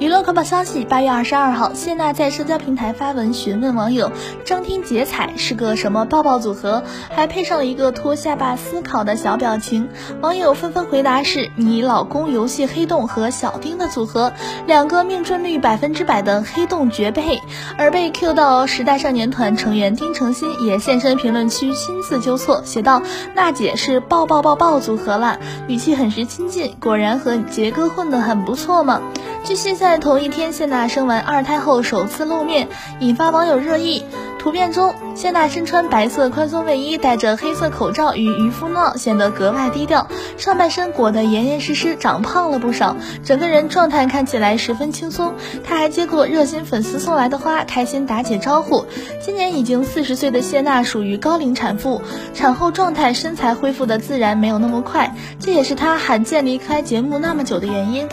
娱乐快报消息：八月二十二号，谢娜在社交平台发文询问网友张天杰彩是个什么抱抱组合，还配上了一个托下巴思考的小表情。网友纷纷回答是你老公游戏黑洞和小丁的组合，两个命中率百分之百的黑洞绝配。而被 Q 到时代少年团成员丁程鑫也现身评论区亲自纠错，写道：“娜姐是抱抱抱抱组合啦，语气很是亲近，果然和杰哥混得很不错嘛。”据悉，在同一天，谢娜生完二胎后首次露面，引发网友热议。图片中，谢娜身穿白色宽松卫衣，戴着黑色口罩与渔夫帽，显得格外低调。上半身裹得严严实实，长胖了不少，整个人状态看起来十分轻松。她还接过热心粉丝送来的花，开心打起招呼。今年已经四十岁的谢娜属于高龄产妇，产后状态身材恢复的自然没有那么快，这也是她罕见离开节目那么久的原因。